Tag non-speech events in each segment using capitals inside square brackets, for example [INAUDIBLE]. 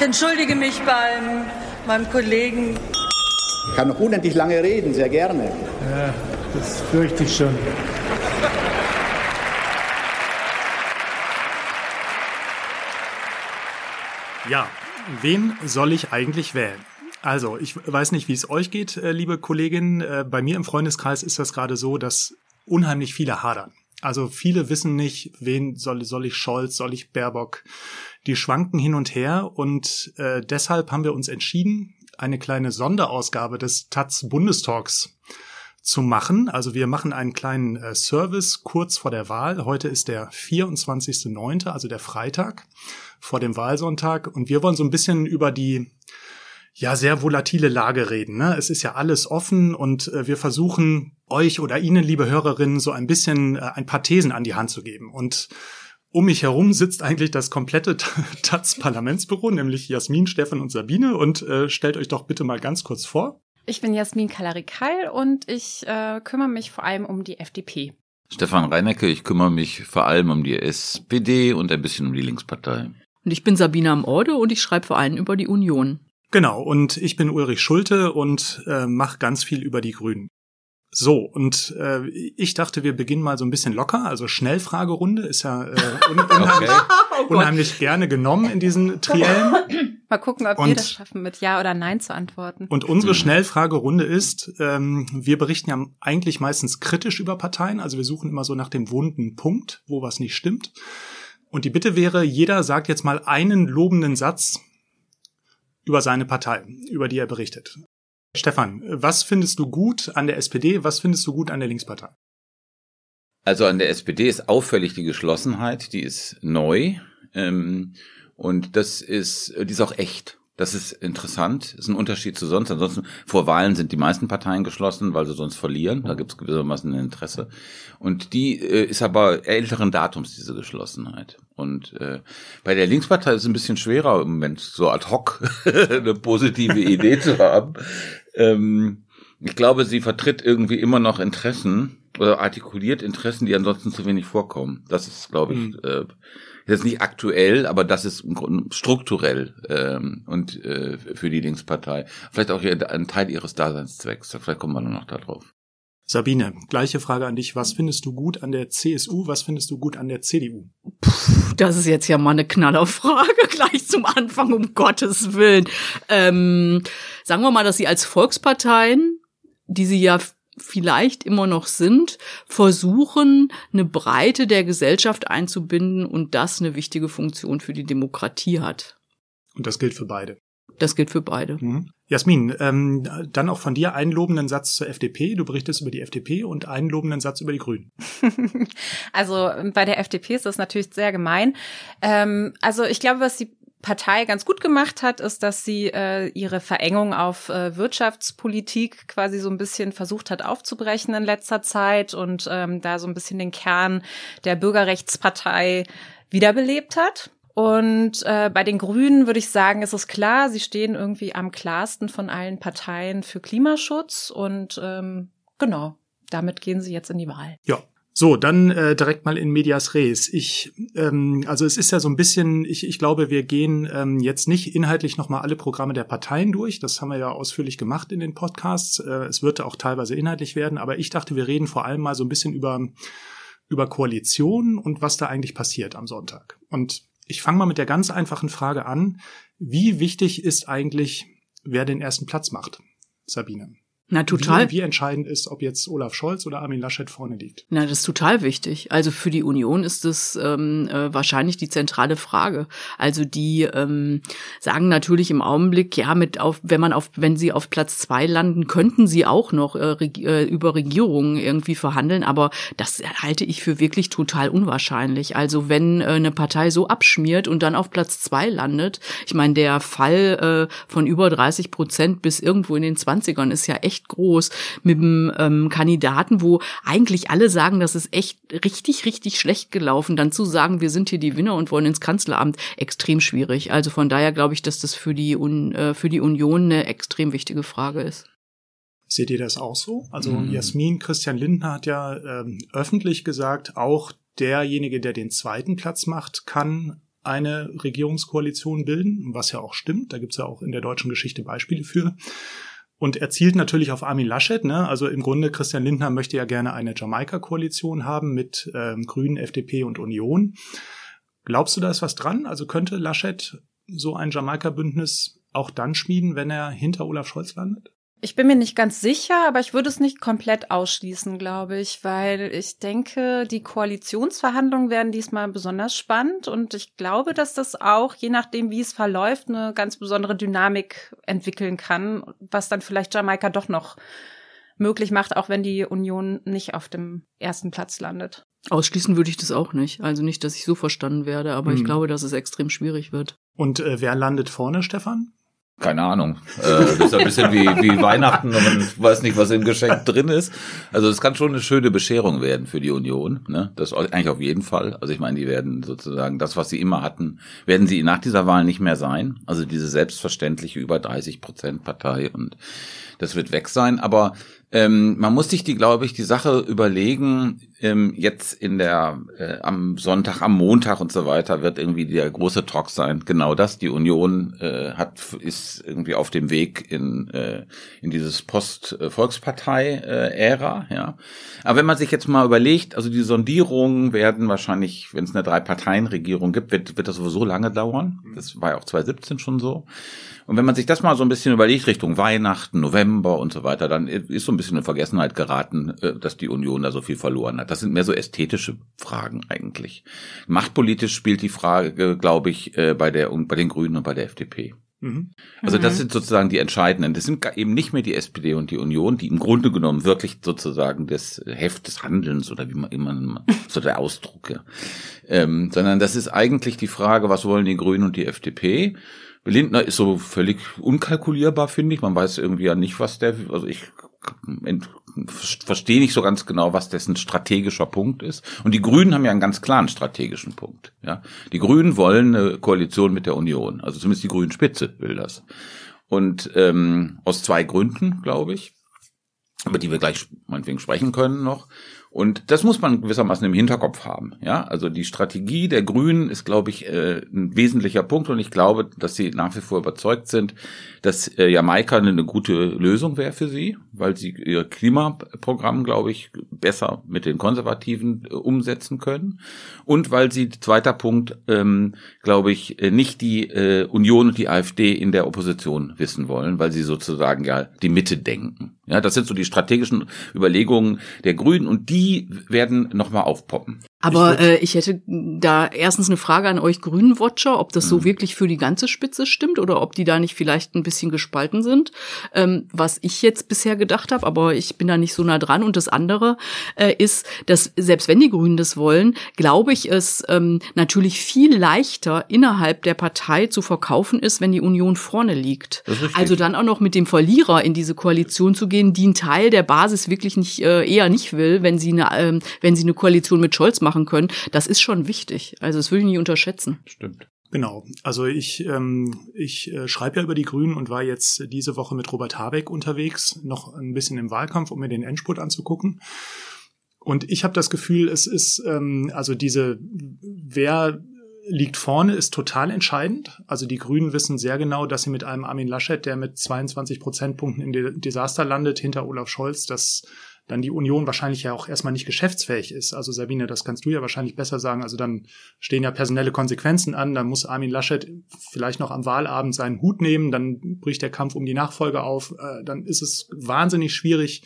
Ich entschuldige mich beim meinem Kollegen. Ich kann noch unendlich lange reden, sehr gerne. Ja, das fürchte ich schon. Ja, wen soll ich eigentlich wählen? Also, ich weiß nicht, wie es euch geht, äh, liebe Kolleginnen. Äh, bei mir im Freundeskreis ist das gerade so, dass unheimlich viele hadern. Also viele wissen nicht, wen soll, soll ich Scholz, soll ich Baerbock. Die schwanken hin und her und äh, deshalb haben wir uns entschieden, eine kleine Sonderausgabe des Taz Bundestalks zu machen. Also wir machen einen kleinen äh, Service kurz vor der Wahl. Heute ist der 24.9., also der Freitag vor dem Wahlsonntag. Und wir wollen so ein bisschen über die ja sehr volatile Lage reden. Ne? Es ist ja alles offen und äh, wir versuchen euch oder Ihnen, liebe Hörerinnen, so ein bisschen äh, ein paar Thesen an die Hand zu geben. Und um mich herum sitzt eigentlich das komplette [LAUGHS] Taz-Parlamentsbüro, nämlich Jasmin, Stefan und Sabine. Und äh, stellt euch doch bitte mal ganz kurz vor. Ich bin Jasmin Kalarikal und ich äh, kümmere mich vor allem um die FDP. Stefan Reinecke, ich kümmere mich vor allem um die SPD und ein bisschen um die Linkspartei. Und ich bin Sabina am Orde und ich schreibe vor allem über die Union. Genau, und ich bin Ulrich Schulte und äh, mache ganz viel über die Grünen. So, und äh, ich dachte, wir beginnen mal so ein bisschen locker. Also Schnellfragerunde ist ja äh, un [LAUGHS] unheimlich, okay. [LAUGHS] oh unheimlich gerne genommen in diesen Triellen. [LAUGHS] Mal gucken, ob und, wir das schaffen, mit Ja oder Nein zu antworten. Und unsere Schnellfragerunde ist, ähm, wir berichten ja eigentlich meistens kritisch über Parteien. Also wir suchen immer so nach dem wunden Punkt, wo was nicht stimmt. Und die Bitte wäre, jeder sagt jetzt mal einen lobenden Satz über seine Partei, über die er berichtet. Stefan, was findest du gut an der SPD? Was findest du gut an der Linkspartei? Also an der SPD ist auffällig die Geschlossenheit, die ist neu ähm, und das ist, die ist auch echt. Das ist interessant, ist ein Unterschied zu sonst. Ansonsten vor Wahlen sind die meisten Parteien geschlossen, weil sie sonst verlieren. Da gibt es gewissermaßen ein Interesse. Und die äh, ist aber älteren Datums, diese Geschlossenheit. Und äh, bei der Linkspartei ist es ein bisschen schwerer im Moment, so ad hoc [LAUGHS] eine positive Idee zu haben. Ähm, ich glaube, sie vertritt irgendwie immer noch Interessen oder artikuliert Interessen, die ansonsten zu wenig vorkommen. Das ist, glaube ich, mhm. äh, ist nicht aktuell, aber das ist strukturell ähm, und äh, für die Linkspartei. Vielleicht auch ein Teil ihres Daseinszwecks. Vielleicht kommen wir nur noch darauf. Sabine, gleiche Frage an dich. Was findest du gut an der CSU? Was findest du gut an der CDU? Puh, das ist jetzt ja mal eine Knallerfrage [LAUGHS] gleich zum Anfang, um Gottes Willen. Ähm, sagen wir mal, dass sie als Volksparteien, die sie ja vielleicht immer noch sind, versuchen, eine Breite der Gesellschaft einzubinden und das eine wichtige Funktion für die Demokratie hat. Und das gilt für beide. Das gilt für beide. Mhm. Jasmin, ähm, dann auch von dir einen lobenden Satz zur FDP. Du berichtest über die FDP und einen lobenden Satz über die Grünen. [LAUGHS] also bei der FDP ist das natürlich sehr gemein. Ähm, also ich glaube, was die Partei ganz gut gemacht hat, ist, dass sie äh, ihre Verengung auf äh, Wirtschaftspolitik quasi so ein bisschen versucht hat aufzubrechen in letzter Zeit und ähm, da so ein bisschen den Kern der Bürgerrechtspartei wiederbelebt hat. Und äh, bei den Grünen würde ich sagen, ist es klar, sie stehen irgendwie am klarsten von allen Parteien für Klimaschutz und ähm, genau, damit gehen sie jetzt in die Wahl. Ja, so, dann äh, direkt mal in medias res. Ich, ähm, also es ist ja so ein bisschen, ich, ich glaube, wir gehen ähm, jetzt nicht inhaltlich nochmal alle Programme der Parteien durch. Das haben wir ja ausführlich gemacht in den Podcasts. Äh, es wird auch teilweise inhaltlich werden, aber ich dachte, wir reden vor allem mal so ein bisschen über über Koalition und was da eigentlich passiert am Sonntag. Und ich fange mal mit der ganz einfachen Frage an: Wie wichtig ist eigentlich, wer den ersten Platz macht, Sabine? Na, total. Wie, wie, entscheidend ist, ob jetzt Olaf Scholz oder Armin Laschet vorne liegt. Na, das ist total wichtig. Also für die Union ist es ähm, äh, wahrscheinlich die zentrale Frage. Also die ähm, sagen natürlich im Augenblick, ja, mit auf, wenn man auf, wenn sie auf Platz zwei landen, könnten sie auch noch äh, reg äh, über Regierungen irgendwie verhandeln, aber das halte ich für wirklich total unwahrscheinlich. Also wenn äh, eine Partei so abschmiert und dann auf Platz zwei landet, ich meine, der Fall äh, von über 30 Prozent bis irgendwo in den Zwanzigern ist ja echt echt groß mit einem ähm, Kandidaten, wo eigentlich alle sagen, das ist echt richtig, richtig schlecht gelaufen. Dann zu sagen, wir sind hier die Winner und wollen ins Kanzleramt, extrem schwierig. Also von daher glaube ich, dass das für die, Un äh, für die Union eine extrem wichtige Frage ist. Seht ihr das auch so? Also mhm. Jasmin Christian Lindner hat ja ähm, öffentlich gesagt, auch derjenige, der den zweiten Platz macht, kann eine Regierungskoalition bilden, was ja auch stimmt. Da gibt's ja auch in der deutschen Geschichte Beispiele für. Und er zielt natürlich auf Armin Laschet. Ne? Also im Grunde, Christian Lindner möchte ja gerne eine Jamaika-Koalition haben mit ähm, Grünen, FDP und Union. Glaubst du, da ist was dran? Also könnte Laschet so ein Jamaika-Bündnis auch dann schmieden, wenn er hinter Olaf Scholz landet? Ich bin mir nicht ganz sicher, aber ich würde es nicht komplett ausschließen, glaube ich, weil ich denke, die Koalitionsverhandlungen werden diesmal besonders spannend und ich glaube, dass das auch, je nachdem, wie es verläuft, eine ganz besondere Dynamik entwickeln kann, was dann vielleicht Jamaika doch noch möglich macht, auch wenn die Union nicht auf dem ersten Platz landet. Ausschließen würde ich das auch nicht. Also nicht, dass ich so verstanden werde, aber hm. ich glaube, dass es extrem schwierig wird. Und äh, wer landet vorne, Stefan? Keine Ahnung. Äh, das ist ein bisschen wie, wie Weihnachten und man weiß nicht, was im Geschenk drin ist. Also es kann schon eine schöne Bescherung werden für die Union. Ne? Das eigentlich auf jeden Fall. Also ich meine, die werden sozusagen das, was sie immer hatten, werden sie nach dieser Wahl nicht mehr sein. Also diese selbstverständliche über 30 Prozent Partei und das wird weg sein. Aber ähm, man muss sich die, glaube ich, die Sache überlegen, ähm, jetzt in der, äh, am Sonntag, am Montag und so weiter wird irgendwie der große Talk sein. Genau das, die Union äh, hat, ist irgendwie auf dem Weg in, äh, in dieses Post-Volkspartei-Ära, ja. Aber wenn man sich jetzt mal überlegt, also die Sondierungen werden wahrscheinlich, wenn es eine Drei-Parteien-Regierung gibt, wird, wird das sowieso lange dauern. Das war ja auch 2017 schon so. Und wenn man sich das mal so ein bisschen überlegt, Richtung Weihnachten, November und so weiter, dann ist so ein bisschen in Vergessenheit geraten, äh, dass die Union da so viel verloren hat. Das sind mehr so ästhetische Fragen eigentlich. Machtpolitisch spielt die Frage, glaube ich, äh, bei der bei den Grünen und bei der FDP. Mhm. Also das mhm. sind sozusagen die entscheidenden. Das sind eben nicht mehr die SPD und die Union, die im Grunde genommen wirklich sozusagen das Heft des Handelns oder wie man immer so der Ausdruck, ja. ähm, sondern das ist eigentlich die Frage, was wollen die Grünen und die FDP? Lindner ist so völlig unkalkulierbar, finde ich. Man weiß irgendwie ja nicht, was der, also ich verstehe nicht so ganz genau, was dessen strategischer Punkt ist. Und die Grünen haben ja einen ganz klaren strategischen Punkt. Ja, die Grünen wollen eine Koalition mit der Union. Also zumindest die Grünen Spitze will das. Und ähm, aus zwei Gründen, glaube ich, über die wir gleich meinetwegen sprechen können noch. Und das muss man gewissermaßen im Hinterkopf haben. Ja, also die Strategie der Grünen ist, glaube ich, äh, ein wesentlicher Punkt. Und ich glaube, dass sie nach wie vor überzeugt sind, dass äh, Jamaika eine gute Lösung wäre für sie, weil sie ihr Klimaprogramm, glaube ich, besser mit den Konservativen äh, umsetzen können. Und weil sie, zweiter Punkt, ähm, glaube ich, nicht die Union und die AfD in der Opposition wissen wollen, weil sie sozusagen ja die Mitte denken. Ja, das sind so die strategischen Überlegungen der Grünen und die werden nochmal aufpoppen. Aber ich, äh, ich hätte da erstens eine Frage an euch Grünen-Watcher, ob das so mhm. wirklich für die ganze Spitze stimmt oder ob die da nicht vielleicht ein bisschen gespalten sind, ähm, was ich jetzt bisher gedacht habe, aber ich bin da nicht so nah dran. Und das andere äh, ist, dass selbst wenn die Grünen das wollen, glaube ich es ähm, natürlich viel leichter innerhalb der Partei zu verkaufen ist, wenn die Union vorne liegt. Also dann auch noch mit dem Verlierer in diese Koalition zu gehen, die einen Teil der Basis wirklich nicht äh, eher nicht will, wenn sie eine, ähm, wenn sie eine Koalition mit Scholz machen machen können, das ist schon wichtig. Also das will ich nicht unterschätzen. Stimmt. Genau. Also ich, ähm, ich äh, schreibe ja über die Grünen und war jetzt diese Woche mit Robert Habeck unterwegs, noch ein bisschen im Wahlkampf, um mir den Endspurt anzugucken. Und ich habe das Gefühl, es ist ähm, also diese, wer liegt vorne, ist total entscheidend. Also die Grünen wissen sehr genau, dass sie mit einem Armin Laschet, der mit 22 Prozentpunkten in Desaster landet, hinter Olaf Scholz, das dann die Union wahrscheinlich ja auch erstmal nicht geschäftsfähig ist. Also Sabine, das kannst du ja wahrscheinlich besser sagen. Also dann stehen ja personelle Konsequenzen an. Dann muss Armin Laschet vielleicht noch am Wahlabend seinen Hut nehmen. Dann bricht der Kampf um die Nachfolge auf. Äh, dann ist es wahnsinnig schwierig,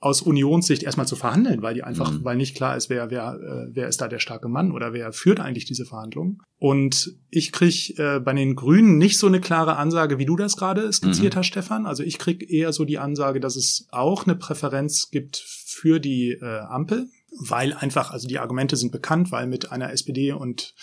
aus Unionssicht erstmal zu verhandeln, weil die einfach, mhm. weil nicht klar ist, wer, wer, äh, wer ist da der starke Mann oder wer führt eigentlich diese Verhandlungen. Und ich krieg äh, bei den Grünen nicht so eine klare Ansage, wie du das gerade skizziert mhm. hast, Stefan. Also ich krieg eher so die Ansage, dass es auch eine Präferenz gibt für die äh, Ampel, weil einfach, also die Argumente sind bekannt, weil mit einer SPD und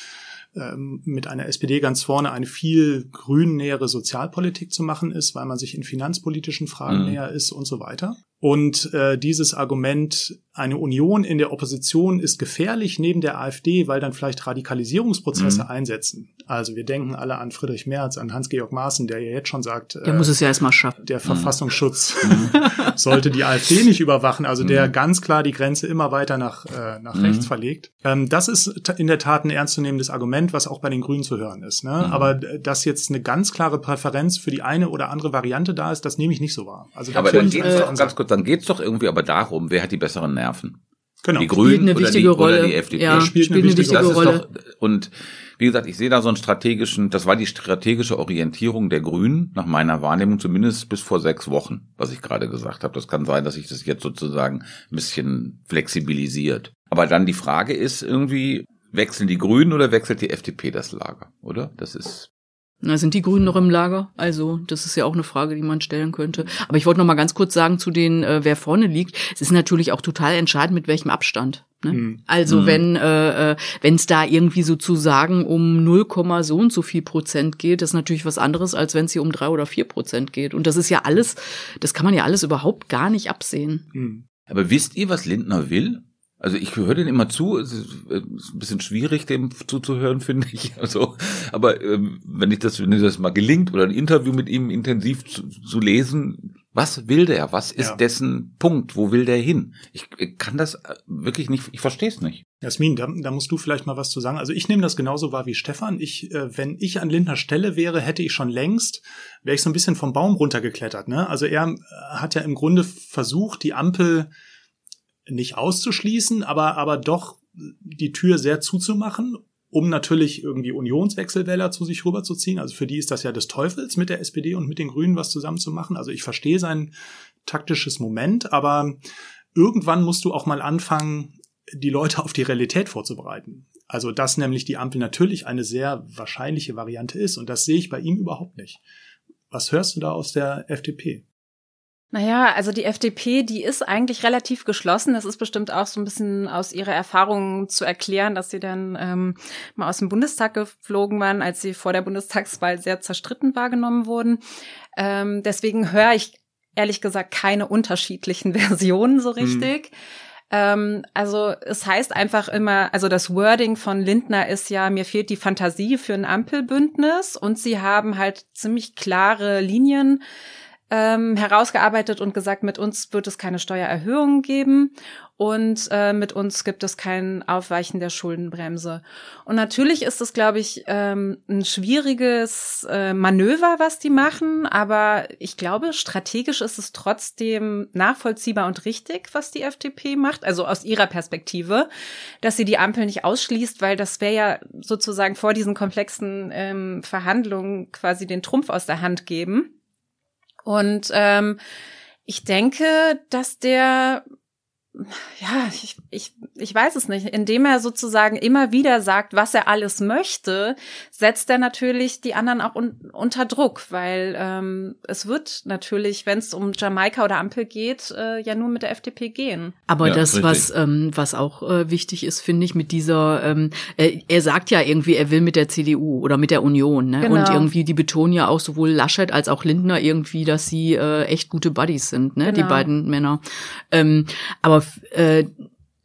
ähm, mit einer SPD ganz vorne eine viel grünnähere Sozialpolitik zu machen ist, weil man sich in finanzpolitischen Fragen mhm. näher ist und so weiter. Und äh, dieses Argument, eine Union in der Opposition ist gefährlich neben der AfD, weil dann vielleicht Radikalisierungsprozesse mhm. einsetzen. Also wir denken alle an Friedrich Merz, an Hans-Georg Maaßen, der ja jetzt schon sagt, der äh, muss es ja erstmal schaffen. Der Verfassungsschutz mhm. [LAUGHS] sollte die AfD nicht überwachen, also der mhm. ganz klar die Grenze immer weiter nach, äh, nach mhm. rechts verlegt. Ähm, das ist in der Tat ein ernstzunehmendes Argument, was auch bei den Grünen zu hören ist. Ne? Mhm. Aber dass jetzt eine ganz klare Präferenz für die eine oder andere Variante da ist, das nehme ich nicht so wahr. Also aber dann geht's äh, doch, ganz kurz, dann geht's doch irgendwie aber darum, wer hat die besseren Nerven? Genau. Die Grünen eine wichtige oder, die, Rolle. oder die FDP. Ja, spielt, spielt eine wichtige, Rolle. Doch, und wie gesagt, ich sehe da so einen strategischen, das war die strategische Orientierung der Grünen, nach meiner Wahrnehmung, zumindest bis vor sechs Wochen, was ich gerade gesagt habe. Das kann sein, dass sich das jetzt sozusagen ein bisschen flexibilisiert. Aber dann die Frage ist irgendwie, wechseln die Grünen oder wechselt die FDP das Lager, oder? Das ist na, sind die Grünen noch im Lager? Also, das ist ja auch eine Frage, die man stellen könnte. Aber ich wollte noch mal ganz kurz sagen zu den, äh, wer vorne liegt. Es ist natürlich auch total entscheidend, mit welchem Abstand. Ne? Mhm. Also, mhm. wenn äh, äh wenn es da irgendwie sozusagen um 0, so und so viel Prozent geht, das ist natürlich was anderes, als wenn es hier um drei oder vier Prozent geht. Und das ist ja alles, das kann man ja alles überhaupt gar nicht absehen. Mhm. Aber wisst ihr, was Lindner will? Also ich höre den immer zu, es ist äh, ein bisschen schwierig, dem zuzuhören, [LAUGHS] finde ich. Also, aber ähm, wenn ich das, wenn das mal gelingt oder ein Interview mit ihm intensiv zu, zu lesen, was will der? Was ist ja. dessen Punkt? Wo will der hin? Ich kann das äh, wirklich nicht, ich verstehe es nicht. Jasmin, da, da musst du vielleicht mal was zu sagen. Also ich nehme das genauso wahr wie Stefan. Ich, äh, wenn ich an Lindner Stelle wäre, hätte ich schon längst, wäre ich so ein bisschen vom Baum runtergeklettert. Ne? Also er äh, hat ja im Grunde versucht, die Ampel nicht auszuschließen, aber, aber doch die Tür sehr zuzumachen, um natürlich irgendwie Unionswechselwähler zu sich rüberzuziehen. Also für die ist das ja des Teufels, mit der SPD und mit den Grünen was zusammenzumachen. Also ich verstehe sein taktisches Moment, aber irgendwann musst du auch mal anfangen, die Leute auf die Realität vorzubereiten. Also dass nämlich die Ampel natürlich eine sehr wahrscheinliche Variante ist und das sehe ich bei ihm überhaupt nicht. Was hörst du da aus der FDP? Naja, also die FDP, die ist eigentlich relativ geschlossen. Das ist bestimmt auch so ein bisschen aus ihrer Erfahrung zu erklären, dass sie dann ähm, mal aus dem Bundestag geflogen waren, als sie vor der Bundestagswahl sehr zerstritten wahrgenommen wurden. Ähm, deswegen höre ich ehrlich gesagt keine unterschiedlichen [LAUGHS] Versionen so richtig. Mhm. Ähm, also es heißt einfach immer, also das Wording von Lindner ist ja, mir fehlt die Fantasie für ein Ampelbündnis und sie haben halt ziemlich klare Linien ähm, herausgearbeitet und gesagt, mit uns wird es keine Steuererhöhungen geben und äh, mit uns gibt es kein Aufweichen der Schuldenbremse. Und natürlich ist es, glaube ich, ähm, ein schwieriges äh, Manöver, was die machen, aber ich glaube, strategisch ist es trotzdem nachvollziehbar und richtig, was die FDP macht, also aus ihrer Perspektive, dass sie die Ampel nicht ausschließt, weil das wäre ja sozusagen vor diesen komplexen ähm, Verhandlungen quasi den Trumpf aus der Hand geben. Und ähm, ich denke, dass der ja, ich, ich, ich weiß es nicht. Indem er sozusagen immer wieder sagt, was er alles möchte, setzt er natürlich die anderen auch un unter Druck, weil ähm, es wird natürlich, wenn es um Jamaika oder Ampel geht, äh, ja nur mit der FDP gehen. Aber ja, das, was, ähm, was auch äh, wichtig ist, finde ich, mit dieser, ähm, äh, er sagt ja irgendwie, er will mit der CDU oder mit der Union, ne? Genau. Und irgendwie, die betonen ja auch sowohl Laschet als auch Lindner irgendwie, dass sie äh, echt gute Buddies sind, ne? Genau. Die beiden Männer. Ähm, aber äh,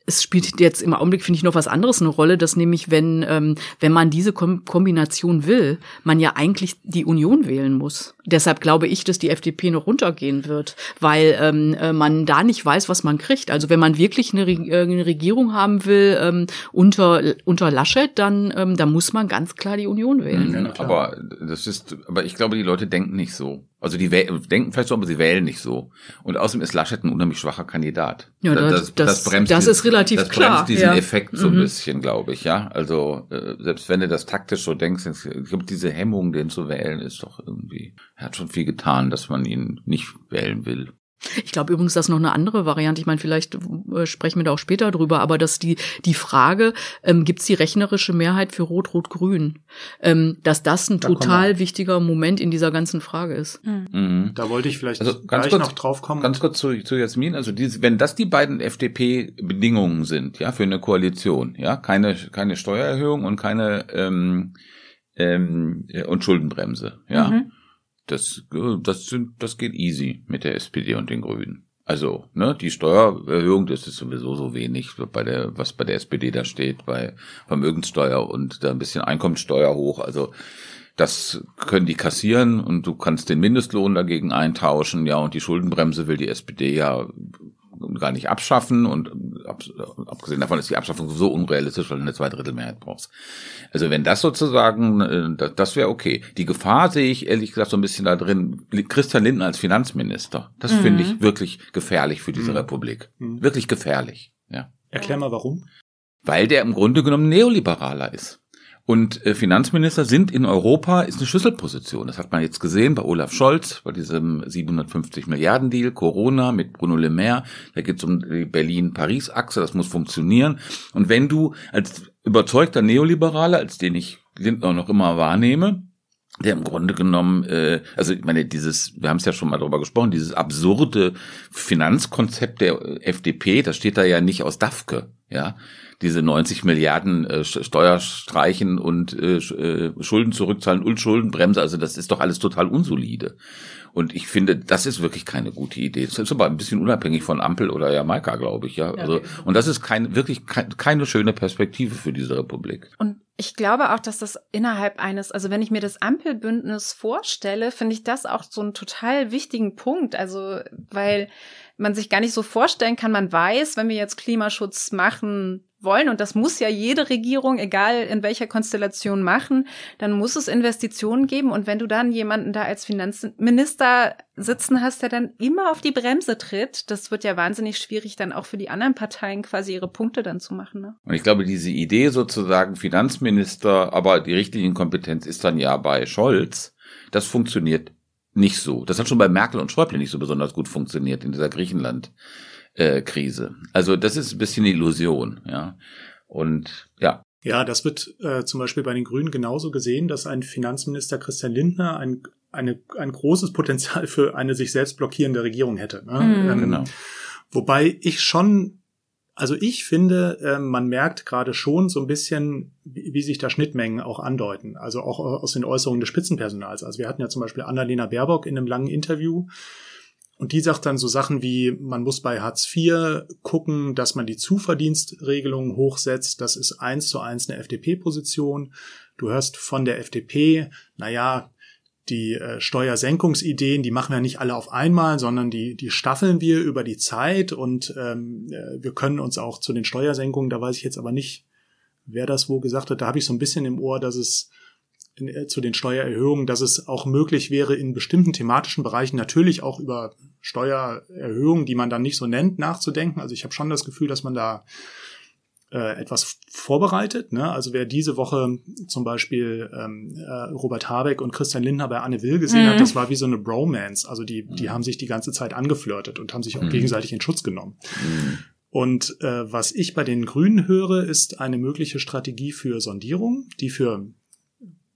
es spielt jetzt im Augenblick, finde ich, noch was anderes eine Rolle, dass nämlich, wenn, ähm, wenn man diese Kom Kombination will, man ja eigentlich die Union wählen muss. Deshalb glaube ich, dass die FDP noch runtergehen wird, weil ähm, äh, man da nicht weiß, was man kriegt. Also wenn man wirklich eine, äh, eine Regierung haben will ähm, unter, unter Laschet, dann, ähm, dann muss man ganz klar die Union wählen. Mhm, aber das ist, aber ich glaube, die Leute denken nicht so. Also die denken vielleicht so, aber sie wählen nicht so. Und außerdem ist Laschet ein unheimlich schwacher Kandidat. Ja, das, das, das, das bremst das ist relativ das klar. bremst diesen ja. Effekt so ein mhm. bisschen, glaube ich, ja. Also äh, selbst wenn du das taktisch so denkst, ich glaube, diese Hemmung, den zu wählen, ist doch irgendwie, er hat schon viel getan, dass man ihn nicht wählen will. Ich glaube übrigens, dass noch eine andere Variante, ich meine, vielleicht äh, sprechen wir da auch später drüber, aber dass die, die Frage, ähm, gibt es die rechnerische Mehrheit für Rot-Rot-Grün, ähm, dass das ein da total wichtiger Moment in dieser ganzen Frage ist. Mhm. mhm. Da wollte ich vielleicht also ganz kurz, noch drauf kommen. Ganz kurz zu, zu Jasmin, also diese, wenn das die beiden FDP-Bedingungen sind, ja, für eine Koalition, ja, keine, keine Steuererhöhung und keine ähm, ähm, und Schuldenbremse, ja. Mhm das, das sind, das geht easy mit der SPD und den Grünen. Also, ne, die Steuererhöhung, das ist sowieso so wenig, bei der, was bei der SPD da steht, bei Vermögenssteuer und da ein bisschen Einkommenssteuer hoch. Also, das können die kassieren und du kannst den Mindestlohn dagegen eintauschen, ja, und die Schuldenbremse will die SPD ja gar nicht abschaffen und abgesehen davon ist die Abschaffung so unrealistisch, weil du eine Zweidrittelmehrheit brauchst. Also wenn das sozusagen, äh, das wäre okay. Die Gefahr sehe ich ehrlich gesagt so ein bisschen da drin, Christian Lindner als Finanzminister. Das mhm. finde ich wirklich gefährlich für diese mhm. Republik. Mhm. Wirklich gefährlich, ja. Erklär mal warum. Weil der im Grunde genommen Neoliberaler ist. Und äh, Finanzminister sind in Europa ist eine Schlüsselposition. Das hat man jetzt gesehen bei Olaf Scholz, bei diesem 750 Milliarden Deal, Corona mit Bruno Le Maire. Da geht es um die Berlin-Paris-Achse, das muss funktionieren. Und wenn du als überzeugter Neoliberaler, als den ich Lindner noch immer wahrnehme, der im Grunde genommen, äh, also ich meine, dieses, wir haben es ja schon mal darüber gesprochen, dieses absurde Finanzkonzept der FDP, das steht da ja nicht aus Dafke, ja diese 90 Milliarden äh, Steuerstreichen und äh, äh, Schulden zurückzahlen und Schuldenbremse, also das ist doch alles total unsolide. Und ich finde, das ist wirklich keine gute Idee. Das ist aber ein bisschen unabhängig von Ampel oder Jamaika, glaube ich, ja. Also, und das ist kein, wirklich kein, keine schöne Perspektive für diese Republik. Und ich glaube auch, dass das innerhalb eines, also wenn ich mir das Ampelbündnis vorstelle, finde ich das auch so einen total wichtigen Punkt. Also, weil man sich gar nicht so vorstellen kann, man weiß, wenn wir jetzt Klimaschutz machen wollen, und das muss ja jede Regierung, egal in welcher Konstellation machen, dann muss es Investitionen geben. Und wenn du dann jemanden da als Finanzminister sitzen hast, der dann immer auf die Bremse tritt, das wird ja wahnsinnig schwierig, dann auch für die anderen Parteien quasi ihre Punkte dann zu machen. Ne? Und ich glaube, diese Idee sozusagen Finanzminister, aber die richtige Kompetenz ist dann ja bei Scholz, das funktioniert nicht so. Das hat schon bei Merkel und Schäuble nicht so besonders gut funktioniert in dieser Griechenland äh. Also das ist ein bisschen Illusion, ja. Und ja. Ja, das wird äh, zum Beispiel bei den Grünen genauso gesehen, dass ein Finanzminister Christian Lindner ein, eine, ein großes Potenzial für eine sich selbst blockierende Regierung hätte. Ne? Mhm. Ähm, genau. Wobei ich schon also ich finde, äh, man merkt gerade schon so ein bisschen, wie, wie sich da Schnittmengen auch andeuten. Also auch aus den Äußerungen des Spitzenpersonals. Also wir hatten ja zum Beispiel Annalena Baerbock in einem langen Interview, und die sagt dann so Sachen wie, man muss bei Hartz IV gucken, dass man die Zuverdienstregelungen hochsetzt. Das ist eins zu eins eine FDP-Position. Du hörst von der FDP, naja, die äh, Steuersenkungsideen, die machen wir nicht alle auf einmal, sondern die, die staffeln wir über die Zeit und ähm, äh, wir können uns auch zu den Steuersenkungen, da weiß ich jetzt aber nicht, wer das wo gesagt hat, da habe ich so ein bisschen im Ohr, dass es äh, zu den Steuererhöhungen, dass es auch möglich wäre, in bestimmten thematischen Bereichen natürlich auch über Steuererhöhungen, die man dann nicht so nennt, nachzudenken. Also ich habe schon das Gefühl, dass man da äh, etwas vorbereitet. Ne? Also wer diese Woche zum Beispiel ähm, äh, Robert Habeck und Christian Lindner bei Anne Will gesehen mhm. hat, das war wie so eine Bromance. Also die, die mhm. haben sich die ganze Zeit angeflirtet und haben sich auch mhm. gegenseitig in Schutz genommen. Mhm. Und äh, was ich bei den Grünen höre, ist eine mögliche Strategie für Sondierung, die für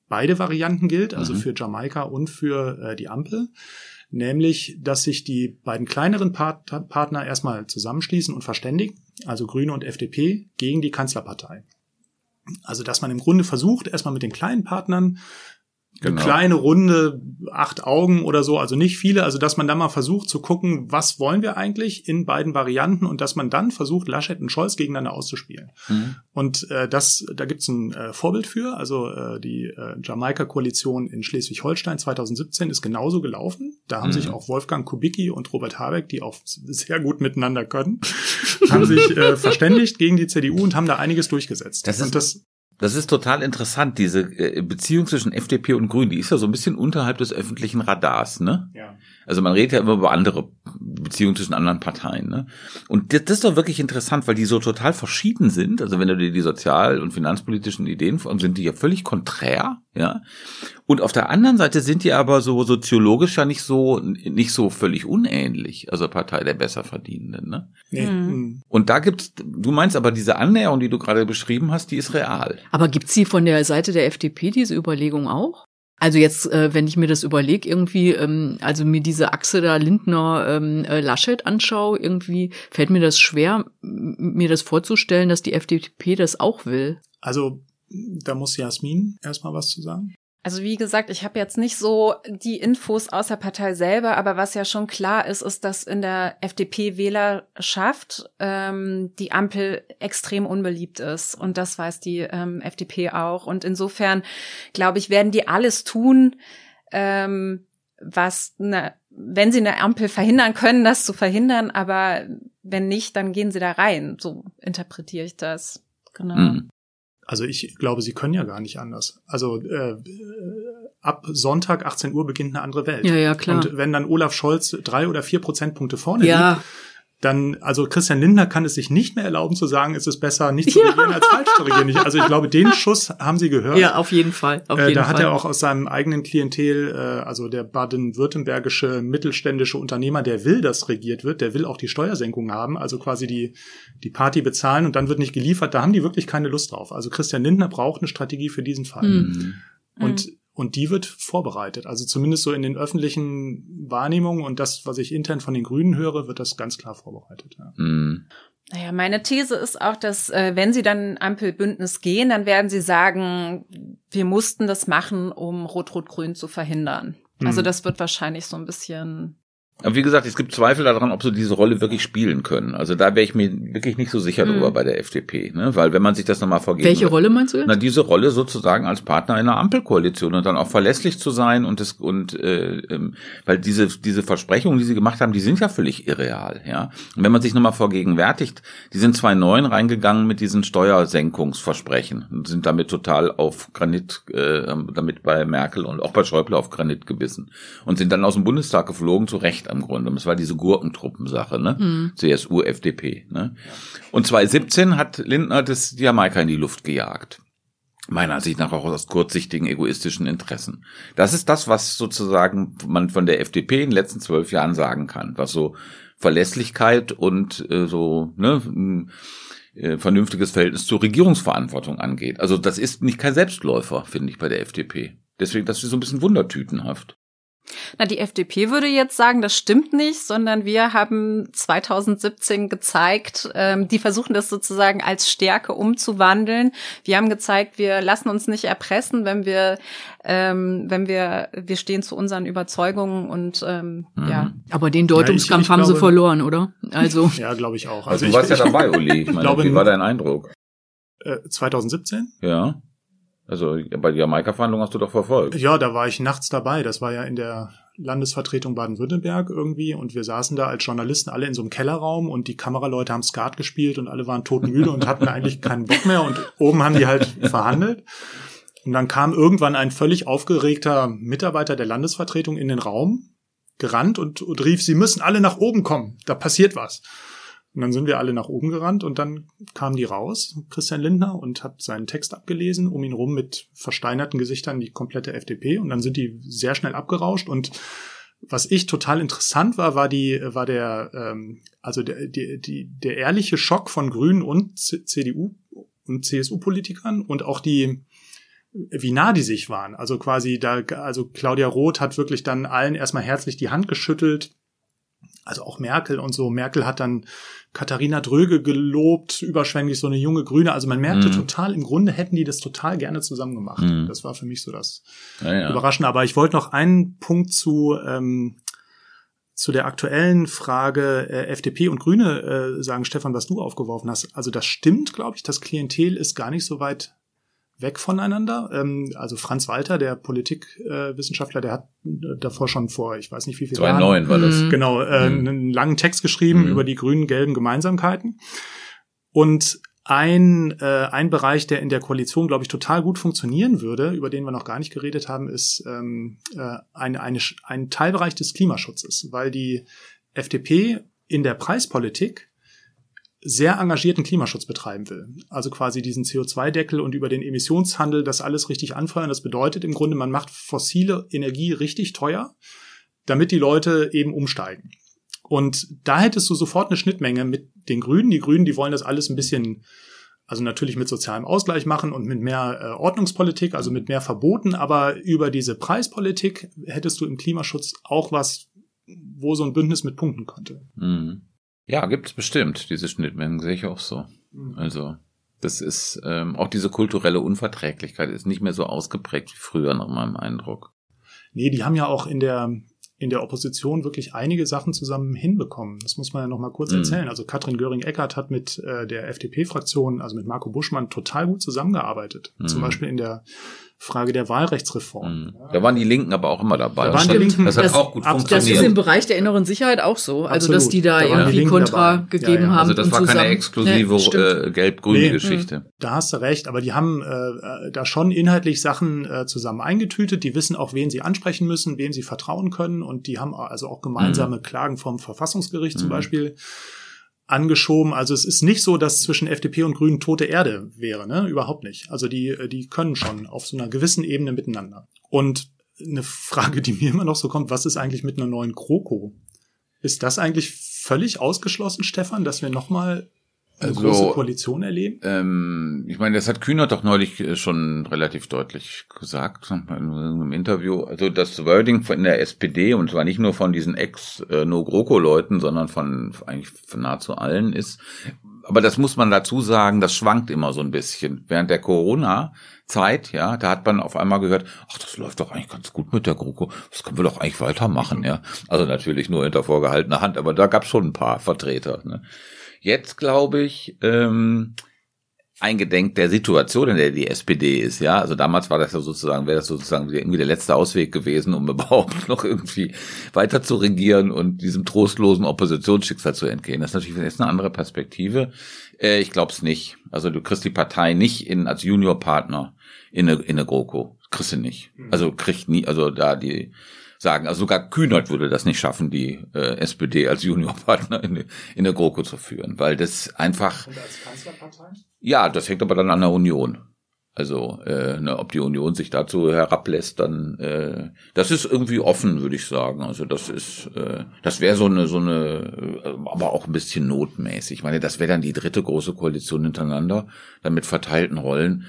beide Varianten gilt, also mhm. für Jamaika und für äh, die Ampel. Nämlich, dass sich die beiden kleineren Part Partner erstmal zusammenschließen und verständigen, also Grüne und FDP, gegen die Kanzlerpartei. Also, dass man im Grunde versucht, erstmal mit den kleinen Partnern Genau. Eine kleine Runde, acht Augen oder so, also nicht viele. Also dass man da mal versucht zu gucken, was wollen wir eigentlich in beiden Varianten und dass man dann versucht, Laschet und Scholz gegeneinander auszuspielen. Mhm. Und äh, das, da gibt's ein äh, Vorbild für. Also äh, die äh, Jamaika-Koalition in Schleswig-Holstein 2017 ist genauso gelaufen. Da haben mhm. sich auch Wolfgang Kubicki und Robert Habeck, die auch sehr gut miteinander können, [LAUGHS] haben sich äh, verständigt gegen die CDU und haben da einiges durchgesetzt. Das ist, und das, das ist total interessant, diese äh, Beziehung zwischen FDP und Grünen, die ist ja so ein bisschen unterhalb des öffentlichen Radars, ne? Ja. Also man redet ja immer über andere Beziehungen zwischen anderen Parteien, ne? Und das, das ist doch wirklich interessant, weil die so total verschieden sind. Also wenn du dir die sozial- und finanzpolitischen Ideen vor sind die ja völlig konträr, ja? Und auf der anderen Seite sind die aber so soziologisch ja nicht so, nicht so völlig unähnlich. Also Partei der Besserverdienenden, ne? Nee. Mhm. Und da gibt's, du meinst aber diese Annäherung, die du gerade beschrieben hast, die ist real. Aber gibt's sie von der Seite der FDP diese Überlegung auch? Also jetzt, äh, wenn ich mir das überlege, irgendwie, ähm, also mir diese Achse da Lindner ähm, äh, Laschet anschaue, irgendwie fällt mir das schwer, mir das vorzustellen, dass die FDP das auch will. Also da muss Jasmin erstmal was zu sagen. Also wie gesagt, ich habe jetzt nicht so die Infos aus der Partei selber, aber was ja schon klar ist, ist, dass in der FDP-Wählerschaft ähm, die Ampel extrem unbeliebt ist. Und das weiß die ähm, FDP auch. Und insofern, glaube ich, werden die alles tun, ähm, was, ne, wenn sie eine Ampel verhindern können, das zu verhindern. Aber wenn nicht, dann gehen sie da rein. So interpretiere ich das. Genau. Mhm. Also ich glaube, sie können ja gar nicht anders. Also äh, ab Sonntag 18 Uhr beginnt eine andere Welt. Ja, ja, klar. Und wenn dann Olaf Scholz drei oder vier Prozentpunkte vorne ja. liegt, dann, also Christian Lindner kann es sich nicht mehr erlauben zu sagen, es ist besser, nicht zu regieren als falsch zu regieren. Also ich glaube, den Schuss haben Sie gehört. Ja, auf jeden Fall. Auf äh, jeden da Fall. hat er auch aus seinem eigenen Klientel, äh, also der baden-württembergische mittelständische Unternehmer, der will, dass regiert wird, der will auch die Steuersenkung haben, also quasi die, die Party bezahlen und dann wird nicht geliefert. Da haben die wirklich keine Lust drauf. Also Christian Lindner braucht eine Strategie für diesen Fall. Mhm. Und mhm. Und die wird vorbereitet. Also zumindest so in den öffentlichen Wahrnehmungen und das, was ich intern von den Grünen höre, wird das ganz klar vorbereitet. Ja. Mm. Naja, meine These ist auch, dass äh, wenn sie dann Ampelbündnis gehen, dann werden sie sagen, wir mussten das machen, um Rot-Rot-Grün zu verhindern. Mm. Also das wird wahrscheinlich so ein bisschen aber wie gesagt, es gibt Zweifel daran, ob sie diese Rolle wirklich spielen können. Also da wäre ich mir wirklich nicht so sicher mhm. drüber bei der FDP, ne? Weil wenn man sich das nochmal vorgeht. Welche Rolle meinst du? Jetzt? Na, diese Rolle sozusagen als Partner in einer Ampelkoalition und dann auch verlässlich zu sein und das und äh, ähm, weil diese diese Versprechungen, die sie gemacht haben, die sind ja völlig irreal, ja. Und wenn man sich nochmal vergegenwärtigt, die sind 2009 reingegangen mit diesen Steuersenkungsversprechen und sind damit total auf Granit, äh, damit bei Merkel und auch bei Schäuble auf Granit gebissen und sind dann aus dem Bundestag geflogen, zu Recht am Grunde. Und es war diese Gurkentruppensache, ne? Mhm. CSU, FDP, ne? Und 2017 hat Lindner das Jamaika in die Luft gejagt. Meiner Ansicht nach auch aus kurzsichtigen, egoistischen Interessen. Das ist das, was sozusagen man von der FDP in den letzten zwölf Jahren sagen kann, was so Verlässlichkeit und äh, so, ne, ein, äh, vernünftiges Verhältnis zur Regierungsverantwortung angeht. Also das ist nicht kein Selbstläufer, finde ich, bei der FDP. Deswegen, das ist so ein bisschen wundertütenhaft. Na, die FDP würde jetzt sagen, das stimmt nicht, sondern wir haben 2017 gezeigt, ähm, die versuchen das sozusagen als Stärke umzuwandeln. Wir haben gezeigt, wir lassen uns nicht erpressen, wenn wir, ähm, wenn wir, wir stehen zu unseren Überzeugungen und ähm, mhm. ja. Aber den Deutungskampf ja, ich, ich haben glaube, sie verloren, oder? Also [LAUGHS] ja, glaube ich auch. Also, also du warst ja [LAUGHS] dabei, Uli. Ich meine, glaube, wie war dein Eindruck? 2017? Äh, ja. Also bei der Jamaika-Verhandlung hast du doch verfolgt. Ja, da war ich nachts dabei. Das war ja in der Landesvertretung Baden-Württemberg irgendwie und wir saßen da als Journalisten alle in so einem Kellerraum und die Kameraleute haben Skat gespielt und alle waren todmüde und hatten eigentlich keinen Bock mehr und oben haben die halt verhandelt. Und dann kam irgendwann ein völlig aufgeregter Mitarbeiter der Landesvertretung in den Raum, gerannt und, und rief, sie müssen alle nach oben kommen, da passiert was. Und dann sind wir alle nach oben gerannt und dann kam die raus, Christian Lindner, und hat seinen Text abgelesen, um ihn rum mit versteinerten Gesichtern die komplette FDP. Und dann sind die sehr schnell abgerauscht. Und was ich total interessant war, war die, war der, ähm, also der, die, die, der ehrliche Schock von Grünen und CDU und CSU-Politikern und auch die, wie nah die sich waren. Also quasi da, also Claudia Roth hat wirklich dann allen erstmal herzlich die Hand geschüttelt also auch Merkel und so. Merkel hat dann Katharina Dröge gelobt, überschwänglich so eine junge Grüne. Also man merkte mhm. total, im Grunde hätten die das total gerne zusammen gemacht. Mhm. Das war für mich so das ja, ja. Überraschende. Aber ich wollte noch einen Punkt zu, ähm, zu der aktuellen Frage äh, FDP und Grüne äh, sagen, Stefan, was du aufgeworfen hast. Also das stimmt, glaube ich. Das Klientel ist gar nicht so weit weg voneinander. Ähm, also Franz Walter, der Politikwissenschaftler, äh, der hat äh, davor schon vor, ich weiß nicht wie viel 2009 war das. Mhm. Genau, äh, mhm. einen langen Text geschrieben mhm. über die grünen-gelben Gemeinsamkeiten. Und ein, äh, ein Bereich, der in der Koalition, glaube ich, total gut funktionieren würde, über den wir noch gar nicht geredet haben, ist ähm, äh, eine, eine, ein Teilbereich des Klimaschutzes, weil die FDP in der Preispolitik sehr engagierten Klimaschutz betreiben will. Also quasi diesen CO2-Deckel und über den Emissionshandel das alles richtig anfeuern. Das bedeutet im Grunde, man macht fossile Energie richtig teuer, damit die Leute eben umsteigen. Und da hättest du sofort eine Schnittmenge mit den Grünen. Die Grünen, die wollen das alles ein bisschen, also natürlich mit sozialem Ausgleich machen und mit mehr äh, Ordnungspolitik, also mit mehr Verboten. Aber über diese Preispolitik hättest du im Klimaschutz auch was, wo so ein Bündnis mit punkten könnte. Mhm. Ja, gibt es bestimmt. Diese Schnittmengen sehe ich auch so. Mhm. Also. Das ist ähm, auch diese kulturelle Unverträglichkeit ist nicht mehr so ausgeprägt wie früher nach meinem Eindruck. Nee, die haben ja auch in der in der Opposition wirklich einige Sachen zusammen hinbekommen. Das muss man ja noch mal kurz mhm. erzählen. Also Katrin Göring-Eckardt hat mit äh, der FDP-Fraktion, also mit Marco Buschmann, total gut zusammengearbeitet. Mhm. Zum Beispiel in der Frage der Wahlrechtsreform. Mhm. Da waren die Linken aber auch immer dabei. Da waren die Linken, das hat das, auch gut funktioniert. Das ist im Bereich der inneren Sicherheit auch so. Also, Absolut. dass die da, da irgendwie Kontra dabei. gegeben ja, ja. haben. Also, das war zusammen. keine exklusive äh, gelb-grüne nee, Geschichte. Da hast du recht. Aber die haben äh, da schon inhaltlich Sachen äh, zusammen eingetütet. Die wissen auch, wen sie ansprechen müssen, wem sie vertrauen können. Und die haben also auch gemeinsame mhm. Klagen vom Verfassungsgericht mhm. zum Beispiel angeschoben. Also es ist nicht so, dass zwischen FDP und Grünen tote Erde wäre, ne? Überhaupt nicht. Also die, die können schon auf so einer gewissen Ebene miteinander. Und eine Frage, die mir immer noch so kommt, was ist eigentlich mit einer neuen Kroko? Ist das eigentlich völlig ausgeschlossen, Stefan, dass wir nochmal also, große Koalition erleben? Ähm, ich meine, das hat Kühner doch neulich äh, schon relativ deutlich gesagt in einem Interview. Also das Wording von der SPD und zwar nicht nur von diesen Ex-No-GroKo-Leuten, sondern von eigentlich von nahezu allen ist. Aber das muss man dazu sagen, das schwankt immer so ein bisschen. Während der Corona-Zeit, ja, da hat man auf einmal gehört, ach, das läuft doch eigentlich ganz gut mit der GroKo, das können wir doch eigentlich weitermachen, ja. Also natürlich nur hinter vorgehaltener Hand, aber da gab es schon ein paar Vertreter. Ne? Jetzt glaube ich, ähm, eingedenk der Situation, in der die SPD ist, ja. Also damals war das ja sozusagen, wäre das sozusagen irgendwie der letzte Ausweg gewesen, um [LAUGHS] überhaupt noch irgendwie weiter zu regieren und diesem trostlosen Oppositionsschicksal zu entgehen. Das ist natürlich jetzt eine andere Perspektive. Äh, ich glaube es nicht. Also du kriegst die Partei nicht in, als Juniorpartner in eine, in eine GroKo. Kriegst du nicht. Also kriegt nie, also da die, sagen. Also sogar Kühnert würde das nicht schaffen, die äh, SPD als Juniorpartner in, in der GroKo zu führen, weil das einfach. Und als Kanzlerpartei? Ja, das hängt aber dann an der Union. Also, äh, ne, ob die Union sich dazu herablässt, dann äh, das ist irgendwie offen, würde ich sagen. Also das ist, äh, das wäre so eine, so eine, äh, aber auch ein bisschen notmäßig. Ich meine, das wäre dann die dritte große Koalition hintereinander, dann mit verteilten Rollen.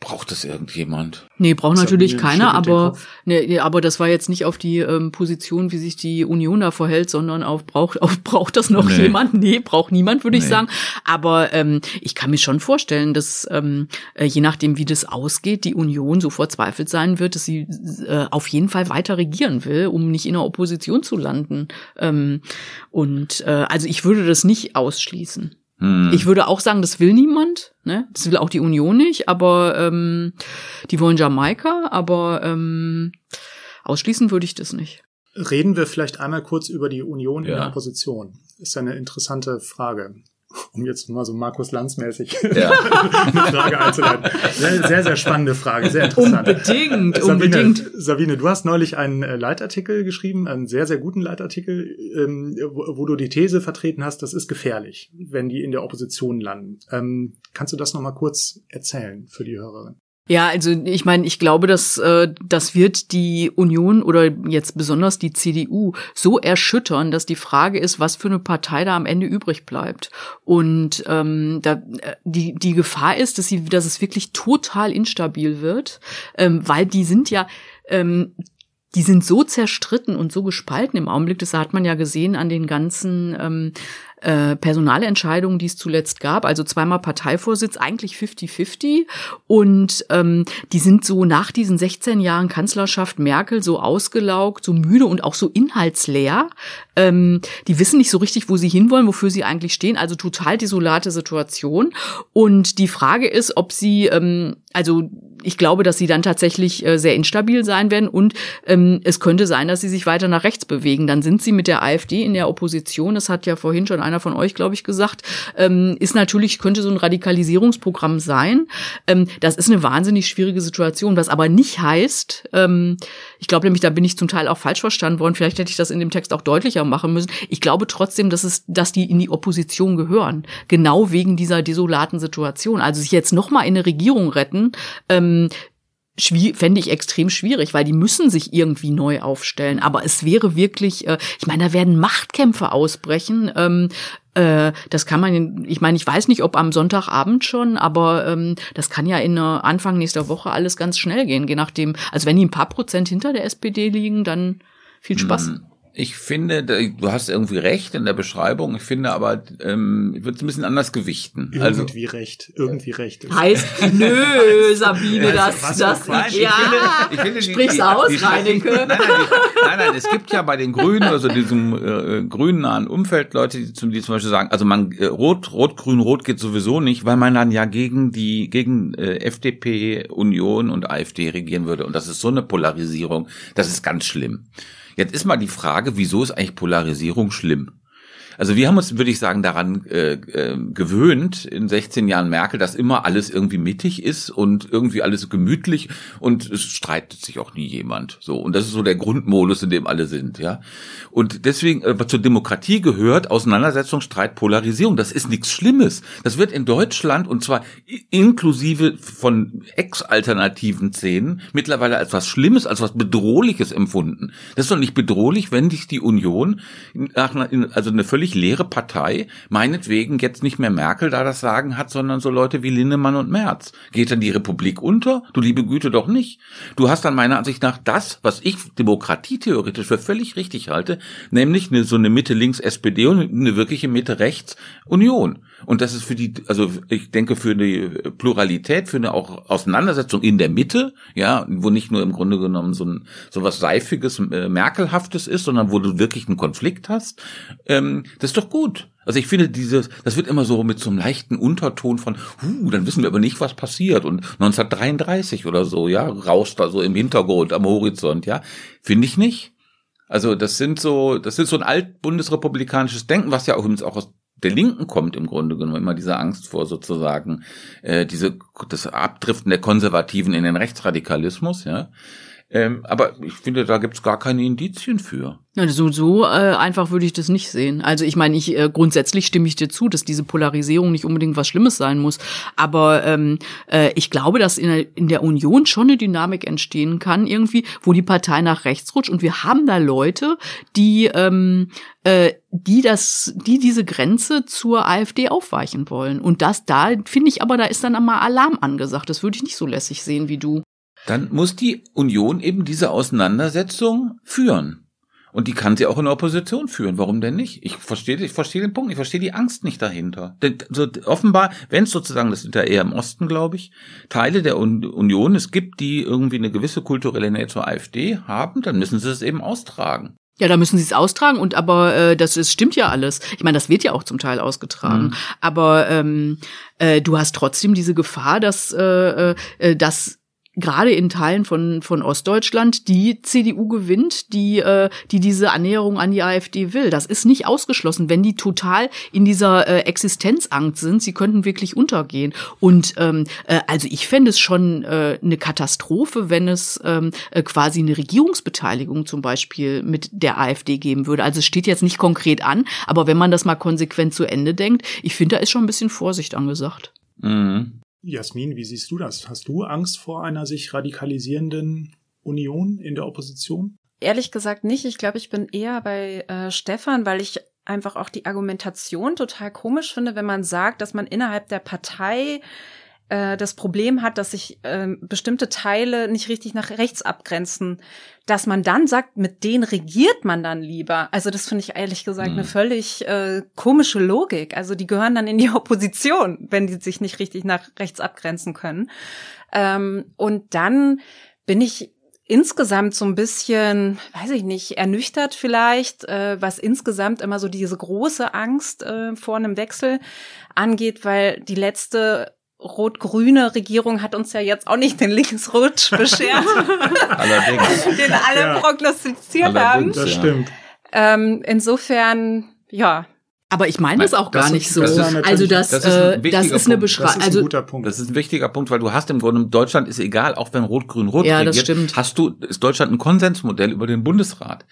Braucht das irgendjemand? Nee, braucht das natürlich keiner, aber nee, aber das war jetzt nicht auf die ähm, Position, wie sich die Union da verhält, sondern auf braucht auf [LAUGHS] braucht das noch nee. jemand? Nee, braucht niemand, würde nee. ich sagen. Aber ähm, ich kann mir schon vorstellen, dass ähm, äh, je nachdem, wie das ausgeht, die Union so verzweifelt sein wird, dass sie äh, auf jeden Fall weiter regieren will, um nicht in der Opposition zu landen. Ähm, und äh, also ich würde das nicht ausschließen. Hm. Ich würde auch sagen, das will niemand. Ne? Das will auch die Union nicht, aber ähm, die wollen Jamaika, aber ähm, ausschließen würde ich das nicht. Reden wir vielleicht einmal kurz über die Union ja. in der Opposition. Ist ja eine interessante Frage um jetzt mal so Markus Lanz-mäßig ja. [LAUGHS] eine Frage einzuleiten. Sehr, sehr, sehr, spannende Frage, sehr interessant. Unbedingt, Sabine, unbedingt. Sabine, du hast neulich einen äh, Leitartikel geschrieben, einen sehr, sehr guten Leitartikel, ähm, wo, du die These vertreten hast, das ist gefährlich, wenn die in der Opposition landen. Ähm, kannst du das nochmal kurz erzählen für die Hörerin? Ja, also ich meine, ich glaube, dass äh, das wird die Union oder jetzt besonders die CDU so erschüttern, dass die Frage ist, was für eine Partei da am Ende übrig bleibt. Und ähm, da, äh, die die Gefahr ist, dass sie, dass es wirklich total instabil wird, ähm, weil die sind ja ähm, die sind so zerstritten und so gespalten im Augenblick. Das hat man ja gesehen an den ganzen ähm, äh, Personalentscheidungen, die es zuletzt gab. Also zweimal Parteivorsitz, eigentlich 50-50. Und ähm, die sind so nach diesen 16 Jahren Kanzlerschaft Merkel so ausgelaugt, so müde und auch so inhaltsleer. Ähm, die wissen nicht so richtig, wo sie hinwollen, wofür sie eigentlich stehen. Also total desolate Situation. Und die Frage ist, ob sie, ähm, also ich glaube, dass sie dann tatsächlich äh, sehr instabil sein werden und ähm, es könnte sein, dass sie sich weiter nach rechts bewegen. Dann sind sie mit der AfD in der Opposition. Das hat ja vorhin schon einer von euch, glaube ich, gesagt. Ähm, ist natürlich, könnte so ein Radikalisierungsprogramm sein. Ähm, das ist eine wahnsinnig schwierige Situation, was aber nicht heißt, ähm, ich glaube nämlich, da bin ich zum Teil auch falsch verstanden worden. Vielleicht hätte ich das in dem Text auch deutlicher machen müssen. Ich glaube trotzdem, dass es, dass die in die Opposition gehören. Genau wegen dieser desolaten Situation. Also sich jetzt nochmal in eine Regierung retten, ähm, fände ich extrem schwierig, weil die müssen sich irgendwie neu aufstellen. Aber es wäre wirklich, äh, ich meine, da werden Machtkämpfe ausbrechen. Ähm, äh, das kann man, ich meine, ich weiß nicht, ob am Sonntagabend schon, aber ähm, das kann ja in Anfang nächster Woche alles ganz schnell gehen, je nachdem. Also wenn die ein paar Prozent hinter der SPD liegen, dann viel Spaß. Mhm. Ich finde, du hast irgendwie recht in der Beschreibung. Ich finde aber, ähm, ich würde es ein bisschen anders gewichten. Irgendwie also, recht, irgendwie recht. Heißt, nö, [LAUGHS] Sabine, das, was das, nein, ja, ich finde, ich finde, sprich's die, aus, die, Reineke. Nein nein, nein, nein, es gibt ja bei den Grünen, also diesem äh, grünen nahen Umfeld, Leute, die zum, die zum Beispiel sagen, also man äh, rot, rot, grün, rot geht sowieso nicht, weil man dann ja gegen die, gegen äh, FDP, Union und AfD regieren würde. Und das ist so eine Polarisierung, das ist ganz schlimm. Jetzt ist mal die Frage, wieso ist eigentlich Polarisierung schlimm? Also wir haben uns, würde ich sagen, daran äh, äh, gewöhnt in 16 Jahren Merkel, dass immer alles irgendwie mittig ist und irgendwie alles gemütlich und es streitet sich auch nie jemand. So und das ist so der Grundmodus, in dem alle sind, ja. Und deswegen äh, zur Demokratie gehört Auseinandersetzung, Streit, Polarisierung. Das ist nichts Schlimmes. Das wird in Deutschland und zwar inklusive von ex-alternativen Szenen mittlerweile als was Schlimmes, als was Bedrohliches empfunden. Das ist doch nicht bedrohlich, wenn sich die Union nach, also eine völlig völlig leere Partei, meinetwegen jetzt nicht mehr Merkel da das Sagen hat, sondern so Leute wie Linnemann und Merz. Geht dann die Republik unter? Du liebe Güte doch nicht. Du hast dann meiner Ansicht nach das, was ich demokratietheoretisch für völlig richtig halte, nämlich eine, so eine Mitte-Links-SPD und eine wirkliche Mitte-Rechts-Union. Und das ist für die, also ich denke für die Pluralität, für eine auch Auseinandersetzung in der Mitte, ja, wo nicht nur im Grunde genommen so ein so was Seifiges, äh, Merkelhaftes ist, sondern wo du wirklich einen Konflikt hast, ähm, das ist doch gut. Also ich finde dieses, das wird immer so mit so einem leichten Unterton von, huh, dann wissen wir aber nicht, was passiert. Und 1933 oder so, ja, rauscht da so im Hintergrund am Horizont, ja. Finde ich nicht. Also das sind so, das ist so ein altbundesrepublikanisches Denken, was ja auch, auch aus der Linken kommt im Grunde genommen immer diese Angst vor sozusagen äh, diese das Abdriften der Konservativen in den Rechtsradikalismus, ja. Ähm, aber ich finde, da gibt's gar keine Indizien für. Ja, so so äh, einfach würde ich das nicht sehen. Also ich meine, ich äh, grundsätzlich stimme ich dir zu, dass diese Polarisierung nicht unbedingt was Schlimmes sein muss. Aber ähm, äh, ich glaube, dass in der, in der Union schon eine Dynamik entstehen kann, irgendwie, wo die Partei nach rechts rutscht. Und wir haben da Leute, die ähm, äh, die das, die diese Grenze zur AfD aufweichen wollen. Und das da finde ich aber, da ist dann einmal Alarm angesagt. Das würde ich nicht so lässig sehen wie du dann muss die Union eben diese Auseinandersetzung führen. Und die kann sie auch in der Opposition führen. Warum denn nicht? Ich verstehe, ich verstehe den Punkt. Ich verstehe die Angst nicht dahinter. Denn so, offenbar, wenn es sozusagen, das sind ja eher im Osten, glaube ich, Teile der Union es gibt, die irgendwie eine gewisse kulturelle Nähe zur AfD haben, dann müssen sie es eben austragen. Ja, da müssen sie es austragen und aber äh, das ist, stimmt ja alles. Ich meine, das wird ja auch zum Teil ausgetragen. Mhm. Aber ähm, äh, du hast trotzdem diese Gefahr, dass äh, äh, dass gerade in Teilen von, von Ostdeutschland die CDU gewinnt, die, äh, die diese Annäherung an die AfD will. Das ist nicht ausgeschlossen, wenn die total in dieser äh, Existenzangst sind. Sie könnten wirklich untergehen. Und ähm, äh, also ich fände es schon äh, eine Katastrophe, wenn es ähm, äh, quasi eine Regierungsbeteiligung zum Beispiel mit der AfD geben würde. Also es steht jetzt nicht konkret an, aber wenn man das mal konsequent zu Ende denkt, ich finde, da ist schon ein bisschen Vorsicht angesagt. Mhm. Jasmin, wie siehst du das? Hast du Angst vor einer sich radikalisierenden Union in der Opposition? Ehrlich gesagt nicht. Ich glaube, ich bin eher bei äh, Stefan, weil ich einfach auch die Argumentation total komisch finde, wenn man sagt, dass man innerhalb der Partei äh, das Problem hat, dass sich äh, bestimmte Teile nicht richtig nach rechts abgrenzen, dass man dann sagt, mit denen regiert man dann lieber. Also das finde ich ehrlich gesagt mhm. eine völlig äh, komische Logik. Also die gehören dann in die [LAUGHS] Opposition, wenn die sich nicht richtig nach rechts abgrenzen können. Ähm, und dann bin ich insgesamt so ein bisschen, weiß ich nicht, ernüchtert vielleicht, äh, was insgesamt immer so diese große Angst äh, vor einem Wechsel angeht, weil die letzte rot-grüne Regierung hat uns ja jetzt auch nicht den Linksrutsch [LAUGHS] beschert, Allerdings. [LAUGHS] den alle ja. prognostiziert Allerdings, haben. Das stimmt. Ähm, insofern, ja. Aber ich meine das auch gar das nicht so. Das also das, das ist, äh, das ist eine Beschreibung. Also das ist ein wichtiger Punkt, weil du hast im Grunde Deutschland ist egal, auch wenn Rot-Grün-Rot ja, regiert, das stimmt. hast du ist Deutschland ein Konsensmodell über den Bundesrat.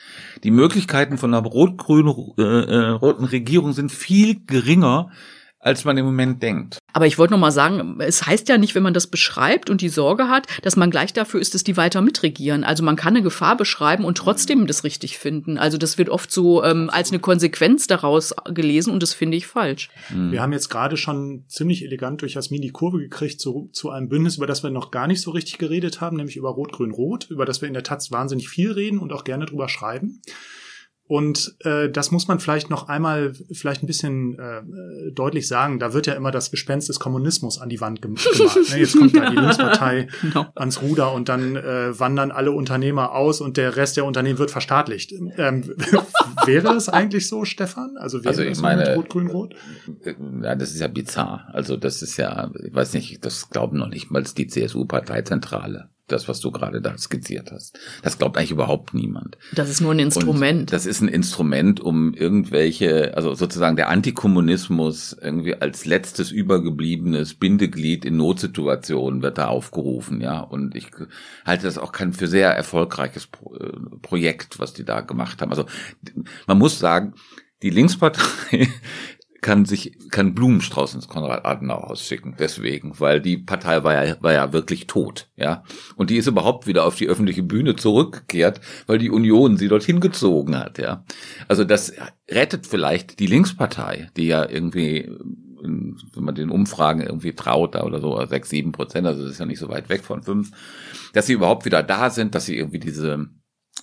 Die Möglichkeiten von einer rot-grün-roten äh, äh Regierung sind viel geringer als man im Moment denkt. Aber ich wollte noch mal sagen, es heißt ja nicht, wenn man das beschreibt und die Sorge hat, dass man gleich dafür ist, dass die weiter mitregieren. Also man kann eine Gefahr beschreiben und trotzdem das richtig finden. Also das wird oft so ähm, als eine Konsequenz daraus gelesen und das finde ich falsch. Mhm. Wir haben jetzt gerade schon ziemlich elegant durch Jasmin die Kurve gekriegt zu, zu einem Bündnis, über das wir noch gar nicht so richtig geredet haben, nämlich über Rot-Grün-Rot, über das wir in der Taz wahnsinnig viel reden und auch gerne drüber schreiben. Und äh, das muss man vielleicht noch einmal vielleicht ein bisschen äh, deutlich sagen. Da wird ja immer das Gespenst des Kommunismus an die Wand gemalt. Ne? Jetzt kommt da die [LAUGHS] Linkspartei genau. ans Ruder und dann äh, wandern alle Unternehmer aus und der Rest der Unternehmen wird verstaatlicht. Ähm, [LAUGHS] wäre das eigentlich so, Stefan? Also wäre also ich das meine, Rot, Grün, Rot? Äh, ja, das ist ja bizarr. Also das ist ja, ich weiß nicht, das glauben noch nicht mal die CSU-Parteizentrale das, was du gerade da skizziert hast. Das glaubt eigentlich überhaupt niemand. Das ist nur ein Instrument. Und das ist ein Instrument, um irgendwelche, also sozusagen der Antikommunismus irgendwie als letztes übergebliebenes Bindeglied in Notsituationen wird da aufgerufen, ja. Und ich halte das auch kein für sehr erfolgreiches äh, Projekt, was die da gemacht haben. Also man muss sagen, die Linkspartei kann sich kann Blumenstrauß ins Konrad-Adenauer-Haus schicken, deswegen, weil die Partei war ja, war ja wirklich tot, ja. Und die ist überhaupt wieder auf die öffentliche Bühne zurückgekehrt, weil die Union sie dorthin gezogen hat, ja. Also das rettet vielleicht die Linkspartei, die ja irgendwie, wenn man den Umfragen irgendwie traut, da oder so, sechs, sieben Prozent, also das ist ja nicht so weit weg von fünf, dass sie überhaupt wieder da sind, dass sie irgendwie diese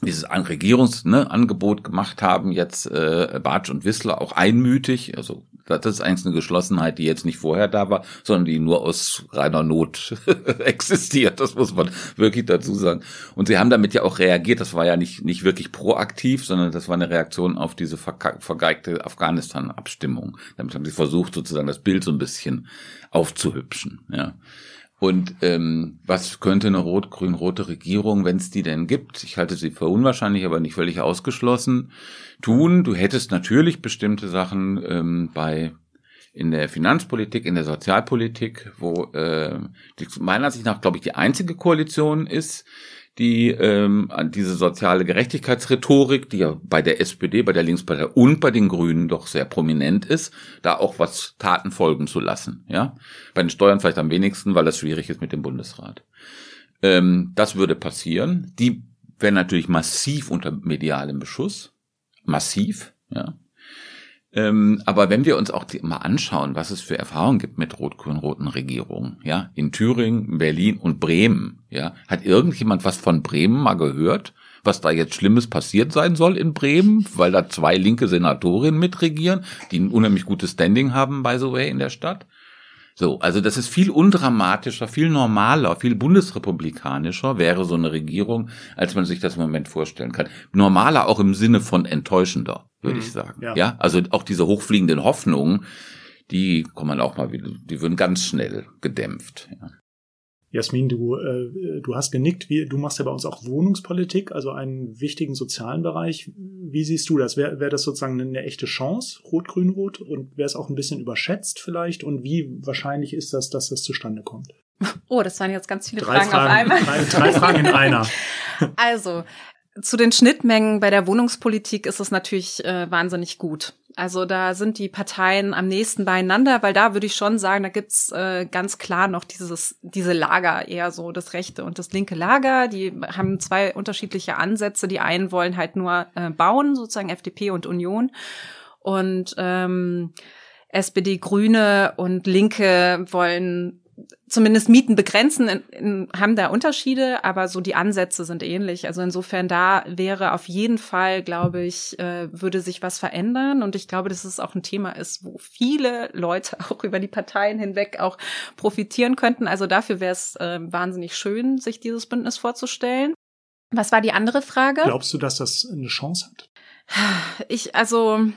dieses Regierungsangebot ne, gemacht haben, jetzt äh, Bartsch und Wissler auch einmütig. Also das ist eigentlich eine Geschlossenheit, die jetzt nicht vorher da war, sondern die nur aus reiner Not [LAUGHS] existiert. Das muss man wirklich dazu sagen. Und sie haben damit ja auch reagiert. Das war ja nicht, nicht wirklich proaktiv, sondern das war eine Reaktion auf diese vergeigte Afghanistan-Abstimmung. Damit haben sie versucht, sozusagen das Bild so ein bisschen aufzuhübschen. Ja. Und ähm, was könnte eine rot-grün-rote Regierung, wenn es die denn gibt, ich halte sie für unwahrscheinlich, aber nicht völlig ausgeschlossen, tun? Du hättest natürlich bestimmte Sachen ähm, bei in der Finanzpolitik, in der Sozialpolitik, wo äh, die, meiner Ansicht nach, glaube ich, die einzige Koalition ist, die ähm, diese soziale Gerechtigkeitsrhetorik, die ja bei der SPD, bei der Linkspartei und bei den Grünen doch sehr prominent ist, da auch was Taten folgen zu lassen. Ja, bei den Steuern vielleicht am wenigsten, weil das schwierig ist mit dem Bundesrat. Ähm, das würde passieren. Die wären natürlich massiv unter medialem Beschuss, massiv. Ja, ähm, aber wenn wir uns auch die, mal anschauen, was es für Erfahrungen gibt mit rot-grün-roten Regierungen, ja, in Thüringen, Berlin und Bremen, ja, hat irgendjemand was von Bremen mal gehört? was da jetzt Schlimmes passiert sein soll in Bremen, weil da zwei linke Senatorinnen mitregieren, die ein unheimlich gutes Standing haben, by the way, in der Stadt. So, also das ist viel undramatischer, viel normaler, viel bundesrepublikanischer wäre so eine Regierung, als man sich das im Moment vorstellen kann. Normaler auch im Sinne von enttäuschender würde ich mhm. sagen. Ja. ja, also auch diese hochfliegenden Hoffnungen, die kommen man auch mal wieder, die würden ganz schnell gedämpft. Ja. Jasmin, du, äh, du hast genickt. Wie, du machst ja bei uns auch Wohnungspolitik, also einen wichtigen sozialen Bereich. Wie siehst du das? Wäre wär das sozusagen eine echte Chance, Rot-Grün-Rot? Und wäre es auch ein bisschen überschätzt vielleicht? Und wie wahrscheinlich ist das, dass das zustande kommt? Oh, das waren jetzt ganz viele drei Fragen, Fragen auf einmal. Drei, drei Fragen in [LAUGHS] einer. Also, zu den Schnittmengen bei der Wohnungspolitik ist es natürlich äh, wahnsinnig gut. Also da sind die Parteien am nächsten beieinander, weil da würde ich schon sagen, da gibt's äh, ganz klar noch dieses diese Lager eher so das rechte und das linke Lager. Die haben zwei unterschiedliche Ansätze. Die einen wollen halt nur äh, bauen, sozusagen FDP und Union, und ähm, SPD, Grüne und Linke wollen zumindest Mieten begrenzen, in, in, haben da Unterschiede, aber so die Ansätze sind ähnlich. Also insofern da wäre auf jeden Fall, glaube ich, äh, würde sich was verändern. Und ich glaube, dass es auch ein Thema ist, wo viele Leute [LAUGHS] auch über die Parteien hinweg auch profitieren könnten. Also dafür wäre es äh, wahnsinnig schön, sich dieses Bündnis vorzustellen. Was war die andere Frage? Glaubst du, dass das eine Chance hat? Ich, also,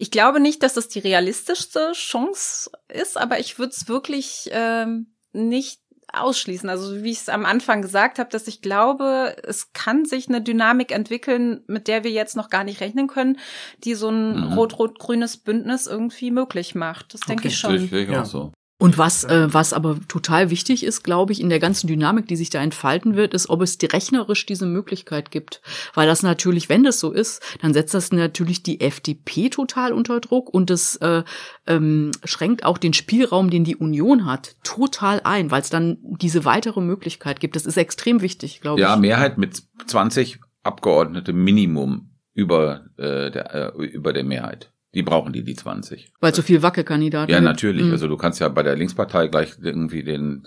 ich glaube nicht, dass es die realistischste Chance ist, aber ich würde es wirklich ähm, nicht ausschließen. Also wie ich es am Anfang gesagt habe, dass ich glaube, es kann sich eine Dynamik entwickeln, mit der wir jetzt noch gar nicht rechnen können, die so ein mhm. rot-rot-grünes Bündnis irgendwie möglich macht. Das okay. denke ich schon. Ich ja. so. Und was, äh, was aber total wichtig ist, glaube ich, in der ganzen Dynamik, die sich da entfalten wird, ist, ob es die rechnerisch diese Möglichkeit gibt. Weil das natürlich, wenn das so ist, dann setzt das natürlich die FDP total unter Druck und es äh, ähm, schränkt auch den Spielraum, den die Union hat, total ein, weil es dann diese weitere Möglichkeit gibt. Das ist extrem wichtig, glaube ja, ich. Ja, Mehrheit mit 20 Abgeordnete Minimum über, äh, der, äh, über der Mehrheit. Die brauchen die, die 20. Weil so viel Wackelkandidaten Ja, natürlich. Mhm. Also du kannst ja bei der Linkspartei gleich irgendwie den,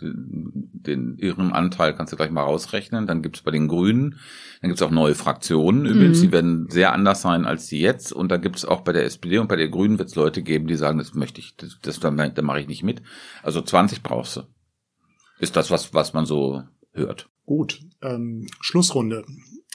den ihren Anteil kannst du gleich mal rausrechnen. Dann gibt's bei den Grünen, dann gibt's auch neue Fraktionen übrigens, Mhm. die werden sehr anders sein als die jetzt. Und da gibt's auch bei der SPD und bei der Grünen wird's Leute geben, die sagen, das möchte ich, das, das da, da mache ich nicht mit. Also 20 brauchst du. Ist das, was, was man so hört. Gut, ähm, Schlussrunde.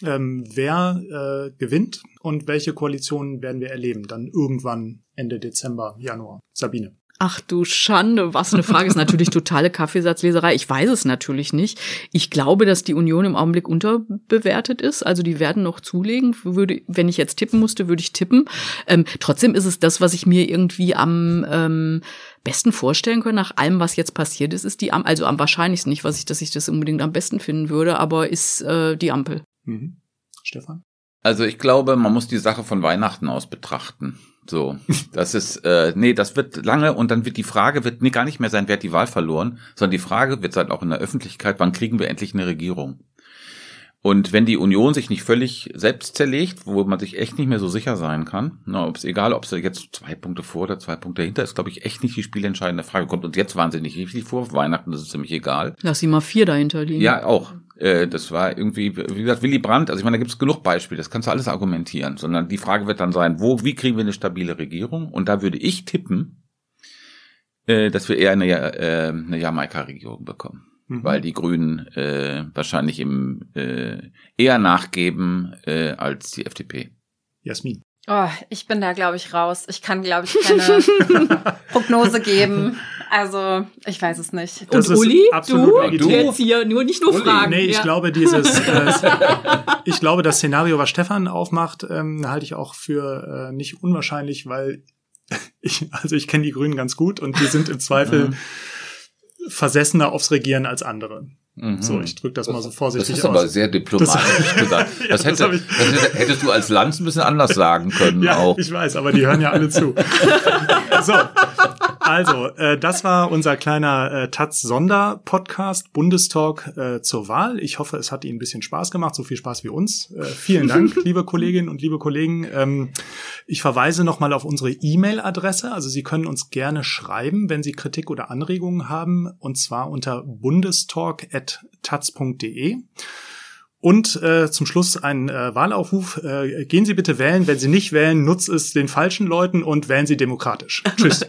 Ähm, wer äh, gewinnt und welche Koalitionen werden wir erleben? Dann irgendwann Ende Dezember, Januar. Sabine. Ach du Schande, was eine Frage. Ist natürlich totale Kaffeesatzleserei. Ich weiß es natürlich nicht. Ich glaube, dass die Union im Augenblick unterbewertet ist. Also die werden noch zulegen. Würde, wenn ich jetzt tippen musste, würde ich tippen. Ähm, trotzdem ist es das, was ich mir irgendwie am ähm, besten vorstellen kann, nach allem, was jetzt passiert ist, ist die Ampel, also am wahrscheinlichsten nicht, was ich, dass ich das unbedingt am besten finden würde, aber ist äh, die Ampel. Mhm. Stefan? Also ich glaube, man muss die Sache von Weihnachten aus betrachten. So, [LAUGHS] das ist, äh, nee, das wird lange und dann wird die Frage, wird nee, gar nicht mehr sein, wer hat die Wahl verloren, sondern die Frage wird sein, auch in der Öffentlichkeit, wann kriegen wir endlich eine Regierung? Und wenn die Union sich nicht völlig selbst zerlegt, wo man sich echt nicht mehr so sicher sein kann, na, ob es egal, ob es jetzt zwei Punkte vor oder zwei Punkte hinter ist, glaube ich, echt nicht die spielentscheidende Frage. Kommt uns jetzt wahnsinnig richtig vor, Weihnachten das ist ziemlich egal. Lass sie mal vier dahinter liegen. Ja, auch. Äh, das war irgendwie, wie gesagt, Willy Brandt, also ich meine, da gibt es genug Beispiele, das kannst du alles argumentieren, sondern die Frage wird dann sein, wo, wie kriegen wir eine stabile Regierung? Und da würde ich tippen, äh, dass wir eher eine, äh, eine Jamaika-Regierung bekommen. Mhm. Weil die Grünen äh, wahrscheinlich im äh, eher nachgeben äh, als die FDP. Jasmin. Oh, ich bin da, glaube ich, raus. Ich kann, glaube ich, keine [LAUGHS] Prognose geben. Also, ich weiß es nicht. Das Und Uli, du, legitim. jetzt hier nur nicht nur Uli. Fragen. Nee, ich ja. glaube, dieses, [LAUGHS] äh, ich glaube, das Szenario, was Stefan aufmacht, ähm, halte ich auch für äh, nicht unwahrscheinlich, weil [LAUGHS] ich, also ich kenne die Grünen ganz gut und die sind im Zweifel versessener aufs Regieren als andere. Mhm. So, ich drücke das, mal so Das vorsichtig ist aber aus. sehr diplomatisch gesagt. [LAUGHS] Ja, Das, das hätte, das hätte, hättest du als Lanz ein bisschen anders sagen können Ja, auch. ich weiß, aber die hören ja alle zu. [LAUGHS] so, also, äh, das war unser kleiner äh, Taz-Sonder-Podcast, Bundestalk äh, zur Wahl. Ich hoffe, es hat Ihnen ein bisschen Spaß gemacht, so viel Spaß wie uns. Äh, vielen Dank, [LAUGHS] liebe Kolleginnen und liebe Kollegen. Ähm, ich verweise nochmal auf unsere E-Mail-Adresse. Also Sie können uns gerne schreiben, wenn Sie Kritik oder Anregungen haben, und zwar unter bundestalk.taz.de. Und äh, zum Schluss ein äh, Wahlaufruf. Äh, gehen Sie bitte wählen. Wenn Sie nicht wählen, nutzt es den falschen Leuten und wählen Sie demokratisch. [LAUGHS] Tschüss.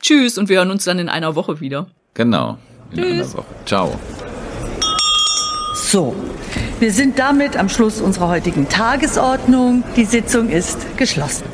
Tschüss und wir hören uns dann in einer Woche wieder. Genau. In einer Woche. Ciao. So, wir sind damit am Schluss unserer heutigen Tagesordnung. Die Sitzung ist geschlossen.